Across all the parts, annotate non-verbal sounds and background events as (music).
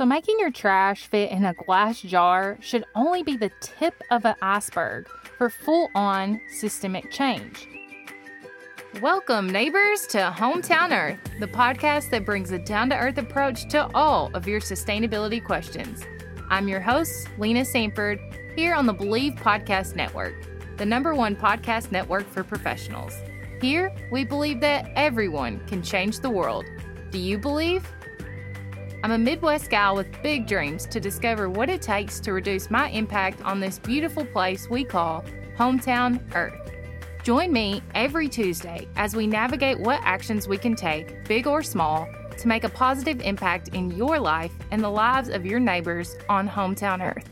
So, making your trash fit in a glass jar should only be the tip of an iceberg for full on systemic change. Welcome, neighbors, to Hometown Earth, the podcast that brings a down to earth approach to all of your sustainability questions. I'm your host, Lena Sanford, here on the Bleav Podcast Network, the number one podcast network for professionals. Here, we believe that everyone can change the world. Do you believe? I'm a Midwest gal with big dreams to discover what it takes to reduce my impact on this beautiful place we call Hometown Earth. Join me every Tuesday as we navigate what actions we can take, big or small, to make a positive impact in your life and the lives of your neighbors on Hometown Earth.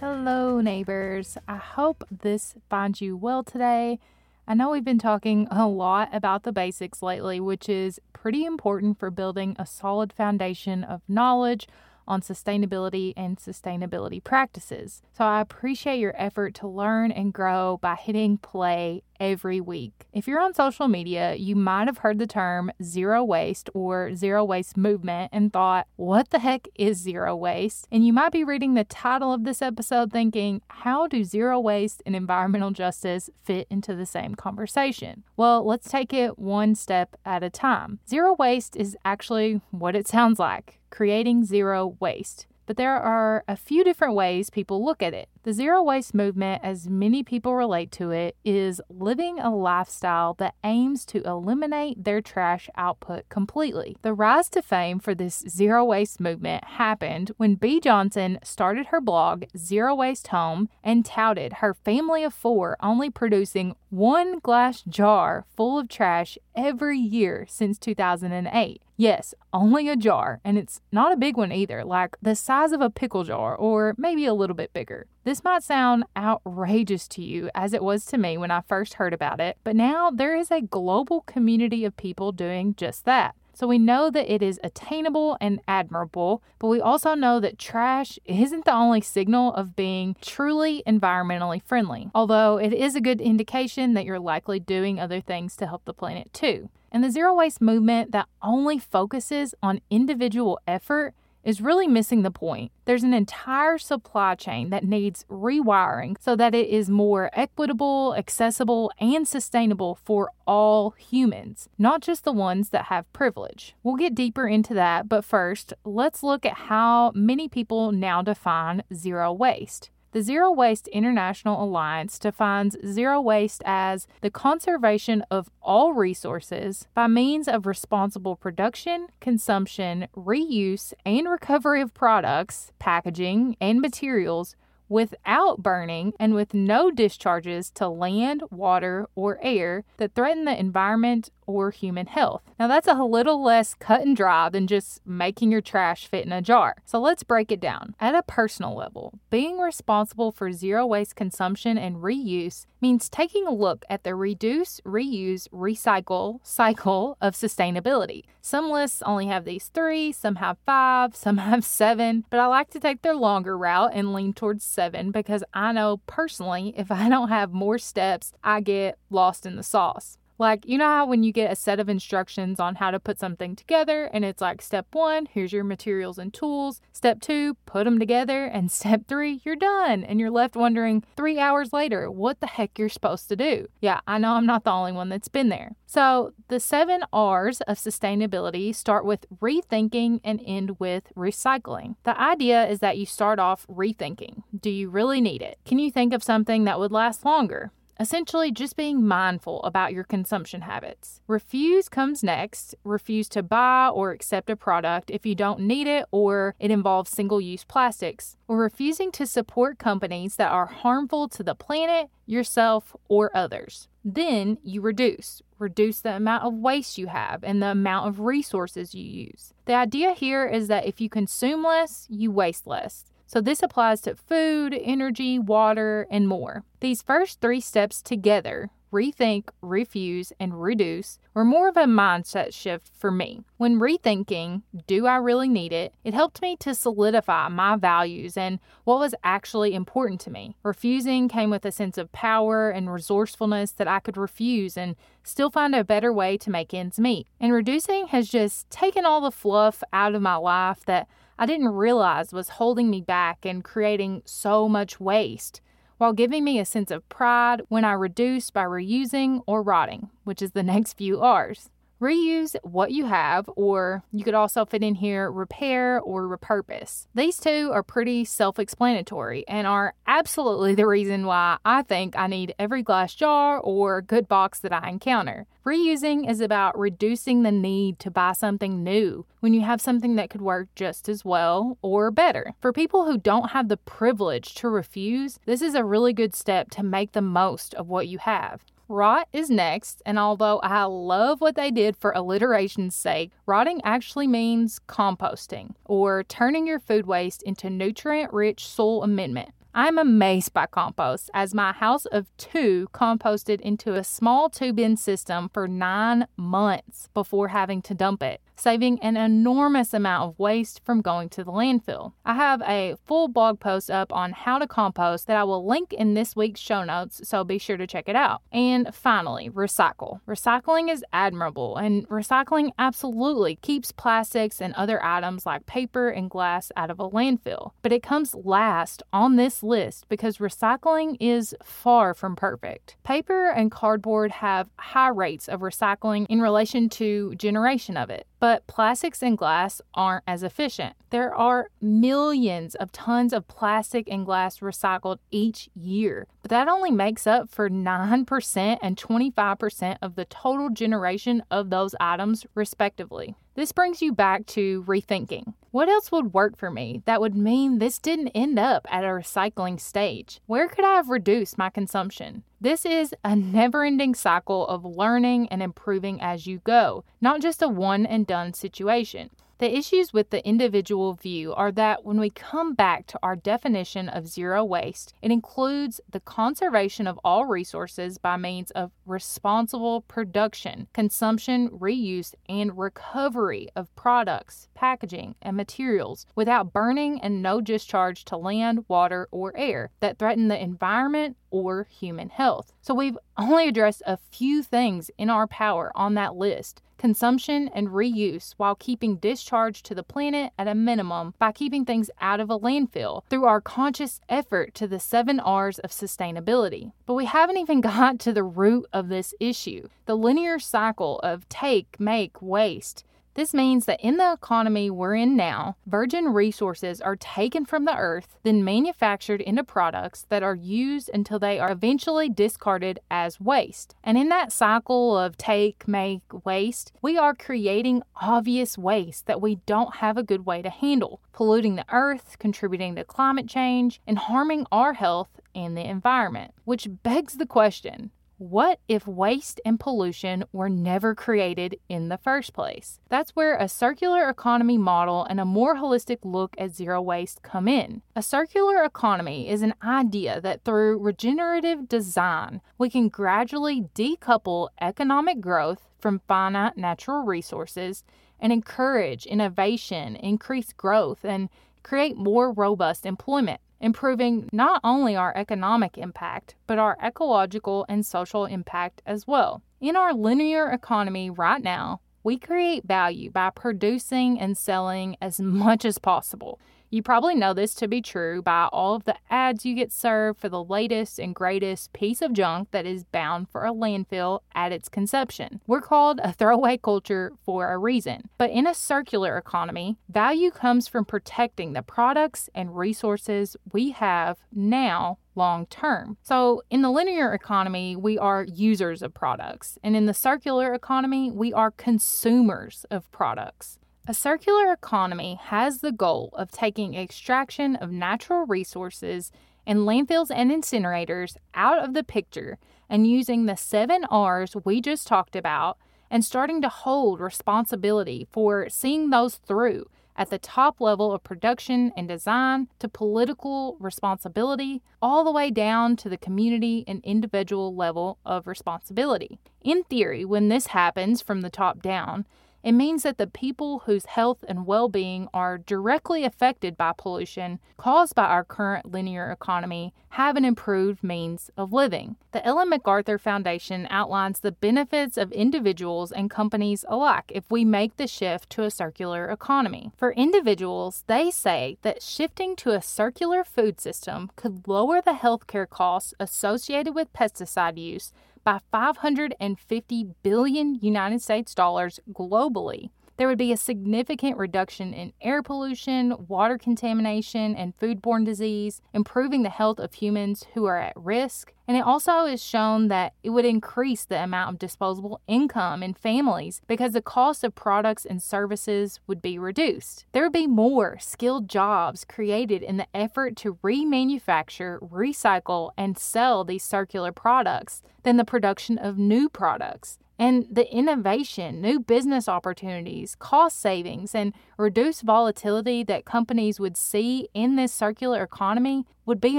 Hello, neighbors. I hope this finds you well today. I know we've been talking a lot about the basics lately, which is pretty important for building a solid foundation of knowledge on sustainability and sustainability practices. So I appreciate your effort to learn and grow by hitting play every week. If you're on social media, you might have heard the term zero waste or zero waste movement and thought, what the heck is zero waste? And you might be reading the title of this episode thinking, how do zero waste and environmental justice fit into the same conversation? Well, let's take it one step at a time. Zero waste is actually what it sounds like creating zero waste. But there are a few different ways people look at it. The zero waste movement, as many people relate to it, is living a lifestyle that aims to eliminate their trash output completely. The rise to fame for this zero waste movement happened when Bea Johnson started her blog, Zero Waste Home, and touted her family of four only producing one glass jar full of trash every year since 2008. Yes, only a jar, and it's not a big one either, like the size of a pickle jar or maybe a little bit bigger. This might sound outrageous to you, as it was to me when I first heard about it, but now there is a global community of people doing just that. So we know that it is attainable and admirable, but we also know that trash isn't the only signal of being truly environmentally friendly, although it is a good indication that you're likely doing other things to help the planet too. And the zero waste movement that only focuses on individual effort is really missing the point. There's an entire supply chain that needs rewiring so that it is more equitable, accessible, and sustainable for all humans, not just the ones that have privilege. We'll get deeper into that, but first, let's look at how many people now define zero waste. The Zero Waste International Alliance defines zero waste as the conservation of all resources by means of responsible production, consumption, reuse, and recovery of products, packaging, and materials without burning and with no discharges to land, water, or air that threaten the environment or human health. Now, that's a little less cut and dry than just making your trash fit in a jar. So, let's break it down. At a personal level, being responsible for zero waste consumption and reuse means taking a look at the reduce, reuse, recycle cycle of sustainability. Some lists only have these three, some have five, some (laughs) have seven, but I like to take the longer route and lean towards seven because I know personally if I don't have more steps, I get lost in the sauce. Like, you know how when you get a set of instructions on how to put something together, and it's like step one, here's your materials and tools. Step two, put them together. And (laughs) step three, you're done. And you're left wondering three hours later what the heck you're supposed to do. Yeah, I know I'm not the only one that's been there. So, the seven R's of sustainability start with rethinking and end with recycling. The idea is that you start off rethinking. Do you really need it? Can you think of something that would last longer? Essentially, just being mindful about your consumption habits. Refuse comes next. Refuse to buy or accept a product if you don't need it or it involves single use plastics. Or refusing to support companies that are harmful to the planet, yourself, or others. Then you reduce. Reduce the amount of waste you have and the amount of resources you use. The idea here is that if you consume less, you waste less. So, this applies to food, energy, water, and more. These first three steps together rethink, refuse, and reduce were more of a mindset shift for me. When rethinking, do I really need it? It helped me to solidify my values and what was actually important to me. Refusing came with a sense of power and resourcefulness that I could refuse and still find a better way to make ends meet. And reducing has just taken all the fluff out of my life that I didn't realize was holding me back and creating so much waste, while giving me a sense of pride when I reduced by reusing or rotting, which is the (laughs) next few R's. Reuse what you have, or you could also fit in here repair or repurpose. These two are pretty self explanatory and are absolutely the reason why I think I need every glass jar or good box that I encounter. Reusing is about reducing the need to buy something new when you have something that could work just as well or better. For people who don't have the privilege to refuse, this is a really good step to make the most of what you have. Rot is next, and although I love what they did for alliteration's sake, rotting actually means composting or turning your food waste into nutrient rich soil amendment. I'm amazed by compost as my house of two composted into a small two bin system for nine months before having to dump it saving an enormous amount of waste from going to the landfill. I have a full blog post up on how to compost that I will link in this week's show notes, so be sure to check it out. And finally, recycle. Recycling is admirable, and recycling absolutely keeps plastics and other items like paper and glass out of a landfill. But it comes last on this list because recycling is far from perfect. Paper and cardboard have high rates of recycling in relation to generation of it. But plastics and glass aren't as efficient. There are millions of tons of plastic and glass recycled each year, but that only makes up for 9% and 25% of the total generation of those items, respectively. This brings you back to rethinking. What else would work for me that would mean this didn't end up at a recycling stage? Where could I have reduced my consumption? This is a never ending cycle of learning and improving as you go, not just a one and done situation. The issues with the individual view are that when we come back to our definition of zero waste, it includes the conservation of all resources by means of responsible production, consumption, reuse, and recovery of products, packaging, and materials without burning and no discharge to land, water, or air that threaten the environment or human health. So we've only addressed a few things in our power on that list consumption, and reuse while keeping discharge to the planet at a minimum by keeping things out of a landfill through our conscious effort to the seven R's of sustainability. But we haven't even (laughs) got to the root of this issue the linear cycle of take, make, waste. This means that in the economy we're in now, virgin resources are taken from the earth, then manufactured into products that are used until they are eventually discarded as waste. And in that cycle of take, make, waste, we are creating obvious waste that we don't have a good way to handle, polluting the earth, contributing to climate change, and harming our health and the environment. Which begs the question what if waste and pollution were never created in the first place? That's where a circular economy model and a more holistic look at zero waste come in. A circular economy is an idea that through regenerative design, we can gradually decouple economic growth from finite natural resources and encourage innovation, increase growth, and create more robust employment improving not only our economic impact, but our ecological and social impact as well. In our linear economy right now, we create value by producing and selling as (laughs) much as possible. You probably know this to be true by all of the ads you get served for the latest and greatest piece of junk that is bound for a landfill at its conception. We're called a throwaway culture for a reason. But in a circular economy, value comes from protecting the products and resources we have now long term. So, in the linear economy, we are users of products, and in the circular economy, we are consumers of products. A circular economy has the goal of taking extraction of natural resources and landfills and incinerators out of the picture and using the seven R's we just talked about and starting to hold responsibility for seeing those through at the top level of production and design to political responsibility, all the way down to the community and individual level of responsibility. In theory, when this happens from the top down, It means that the people whose health and well being are directly affected by pollution caused by our current linear economy have an improved means of living. The Ellen MacArthur Foundation outlines the benefits of individuals and companies alike if we make the shift to a circular economy. For individuals, they say that shifting to a circular food system could lower the healthcare costs associated with pesticide use by 550 billion United States dollars globally. There would be a significant reduction in air pollution, water contamination, and foodborne disease, improving the health of humans who are at risk. And it also is shown that it would increase the amount of disposable income in families because the cost of products and services would be reduced. There would be more skilled jobs created in the effort to remanufacture, recycle, and sell these circular products than the production of new products and the innovation, new business opportunities, cost savings, and reduced volatility that companies would see in this circular economy would be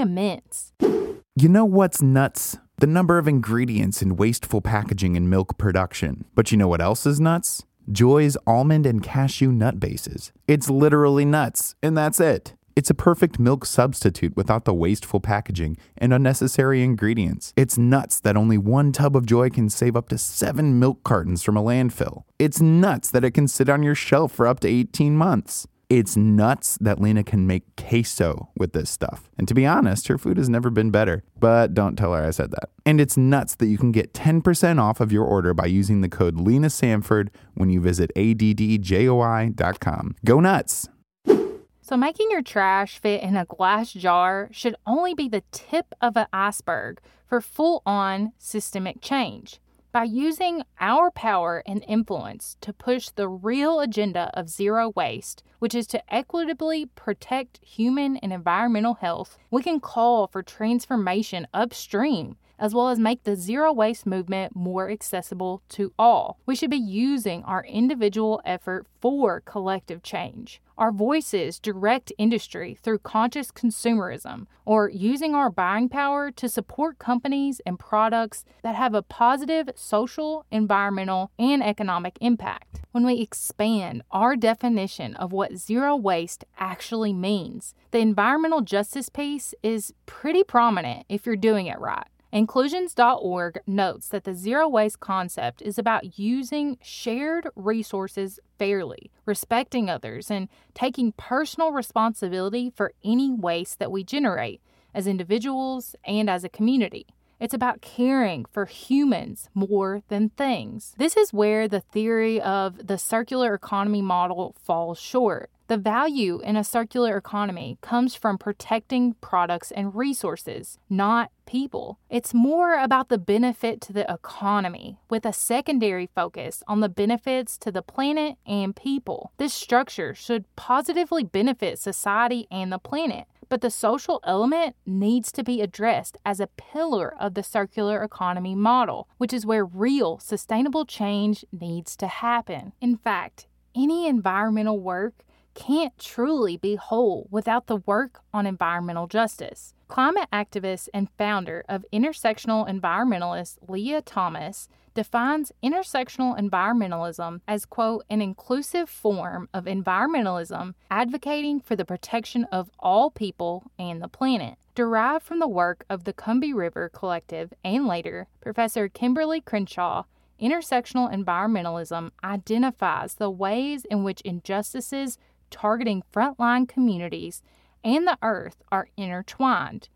immense. You know what's nuts? The number of ingredients in wasteful packaging and milk production. But you know what else is nuts? JOI's almond and cashew nut bases. It's literally nuts, and that's it. It's a perfect milk substitute without the wasteful packaging and unnecessary ingredients. It's nuts that only one tub of JOI can save up to seven milk cartons from a landfill. It's nuts that it can sit on your shelf for up to 18 months. It's nuts that Lena can make queso with this stuff. And to be honest, her food has never been better, but don't tell her I said that. And it's nuts that you can get 10% off of your order by using the code Lena Sanford when you visit addjoi.com. Go nuts! So, making your trash fit in a glass jar should only be the tip of an iceberg for full on systemic change. By using our power and influence to push the real agenda of zero waste, which is to equitably protect human and environmental health, we can call for transformation upstream as well as make the zero waste movement more accessible to all. We should be using our individual effort for collective change. Our voices direct industry through conscious consumerism, or using our buying power to support companies and products that have a positive social, environmental, and economic impact. When we expand our definition of what zero waste actually means, the environmental justice piece is pretty prominent if you're doing it right. Inclusions.org notes that the zero waste concept is about using shared resources fairly, respecting others, and taking personal responsibility for any waste that we generate as individuals and as a community. It's about caring for humans more than things. This is where the theory of the circular economy model falls short. The value in a circular economy comes from protecting products and resources, not people. It's more about the benefit to the economy, with a secondary focus on the benefits to the planet and people. This structure should positively benefit society and the planet. But the social element needs to be addressed as a pillar of the circular economy model, which is where real sustainable change needs to happen. In fact, any environmental work can't truly be whole without the work on environmental justice. Climate activist and founder of Intersectional Environmentalist Leah Thomas defines intersectional environmentalism as, quote, an inclusive form of environmentalism advocating for the protection of all people and the planet. Derived from the work of the Combahee River Collective and later Professor Kimberlé Crenshaw, intersectional environmentalism identifies the ways in which injustices targeting frontline communities and the earth are intertwined.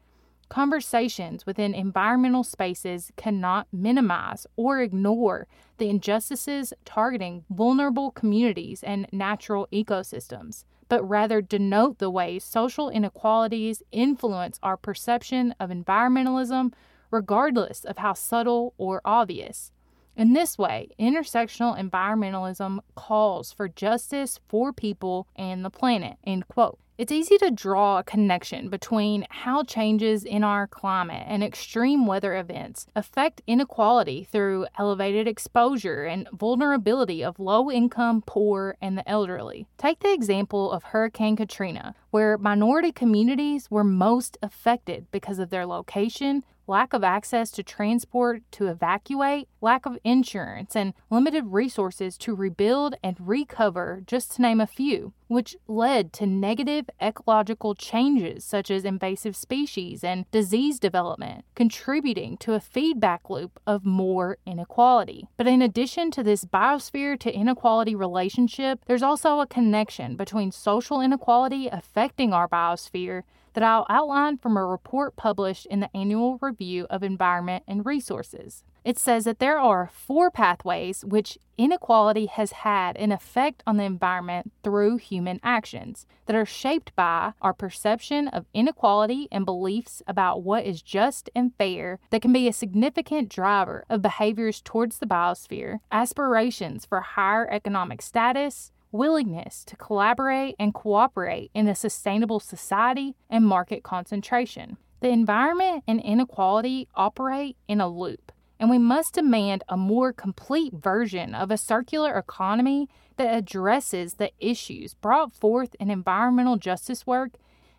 Conversations within environmental spaces cannot minimize or ignore the injustices targeting vulnerable communities and natural ecosystems, but rather denote the ways social inequalities influence our perception of environmentalism, regardless of how subtle or obvious. In this way, intersectional environmentalism calls for justice for people and the planet. End quote. It's easy to draw a connection between how changes in our climate and extreme weather events affect inequality through elevated exposure and vulnerability of low income, poor, and the elderly. Take the example of Hurricane Katrina, where minority communities were most affected because of their location, lack of access to transport to evacuate, lack of insurance, and limited resources to rebuild and recover, just to name a few, which led to negative ecological changes such as invasive species and disease development, contributing to a feedback loop of more inequality. But in addition to this biosphere to inequality relationship, there's also a connection between social inequality affecting our biosphere that I'll outline from a report published in the Annual Review of Environment and Resources. It says that there are four pathways which inequality has had an effect on the environment through human actions that are shaped by our perception of inequality and beliefs about what is just and fair that can be a significant driver of behaviors towards the biosphere, aspirations for higher economic status, willingness to collaborate and cooperate in a sustainable society, and market concentration. The environment and inequality operate in a loop, and we must demand a more complete version of a circular economy that addresses the issues brought forth in environmental justice work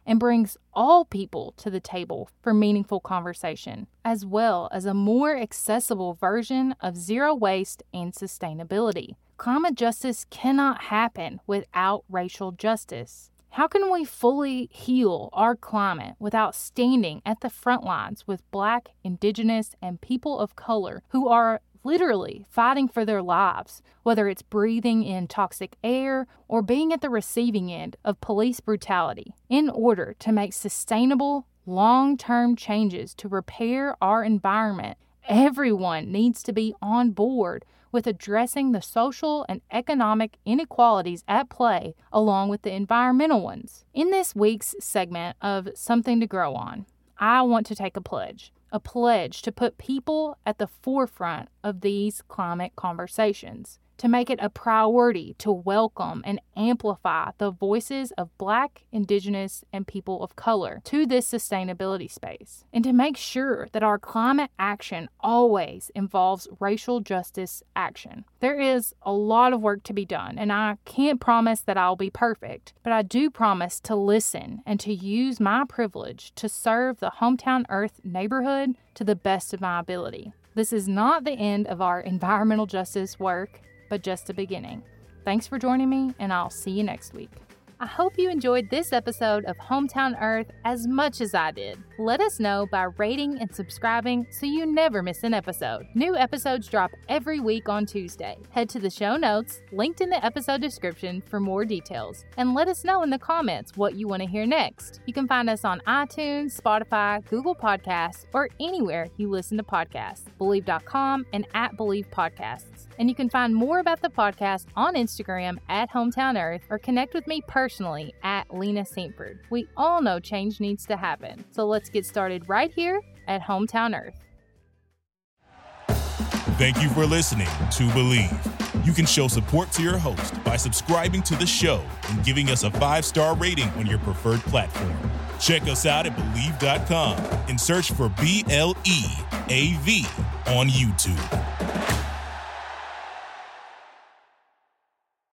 and brings all people to the table for meaningful conversation, as well as a more accessible version of zero waste and sustainability. Climate justice cannot happen without racial justice. How can we fully heal our climate without standing at the front lines with Black, Indigenous, and people of color who are literally fighting for their lives, whether it's breathing in toxic air or being at the receiving end of police brutality, in order to make sustainable, long term changes to repair our environment? Everyone needs to be on board with addressing the social and economic inequalities at play along with the environmental ones. In this week's segment of Something to Grow On, I want to take a pledge. A pledge to put people at the forefront of these climate conversations to make it a priority to welcome and amplify the voices of Black, Indigenous, and people of color to this sustainability space, and to make sure that our climate action always involves racial justice action. There is a lot of work to be done, and I can't promise that I'll be perfect, but I do promise to listen and to use my privilege to serve the Hometown Earth neighborhood to the best of my ability. This is not the end of our environmental justice work but just a beginning. Thanks for joining me, and I'll see you next week. I hope you enjoyed this episode of Hometown Earth as much as I did. Let us know by rating and subscribing so you never miss an episode. New episodes drop every week on Tuesday. Head to the show notes, linked in the episode description, for more details. And let us know in the comments what you want to hear next. You can find us on iTunes, Spotify, Google Podcasts, or anywhere you listen to podcasts. Bleav.com and at Bleav Podcasts. And you can find more about the podcast on Instagram at Hometown Earth or connect with me personally at Lena Sanford. We all know change needs to happen. So let's get started right here at Hometown Earth. Thank you for listening to Bleav. You can show support to your host by subscribing to the show and giving us a five star rating on your preferred platform. Check us out at Bleav.com and search for B L E A V on YouTube.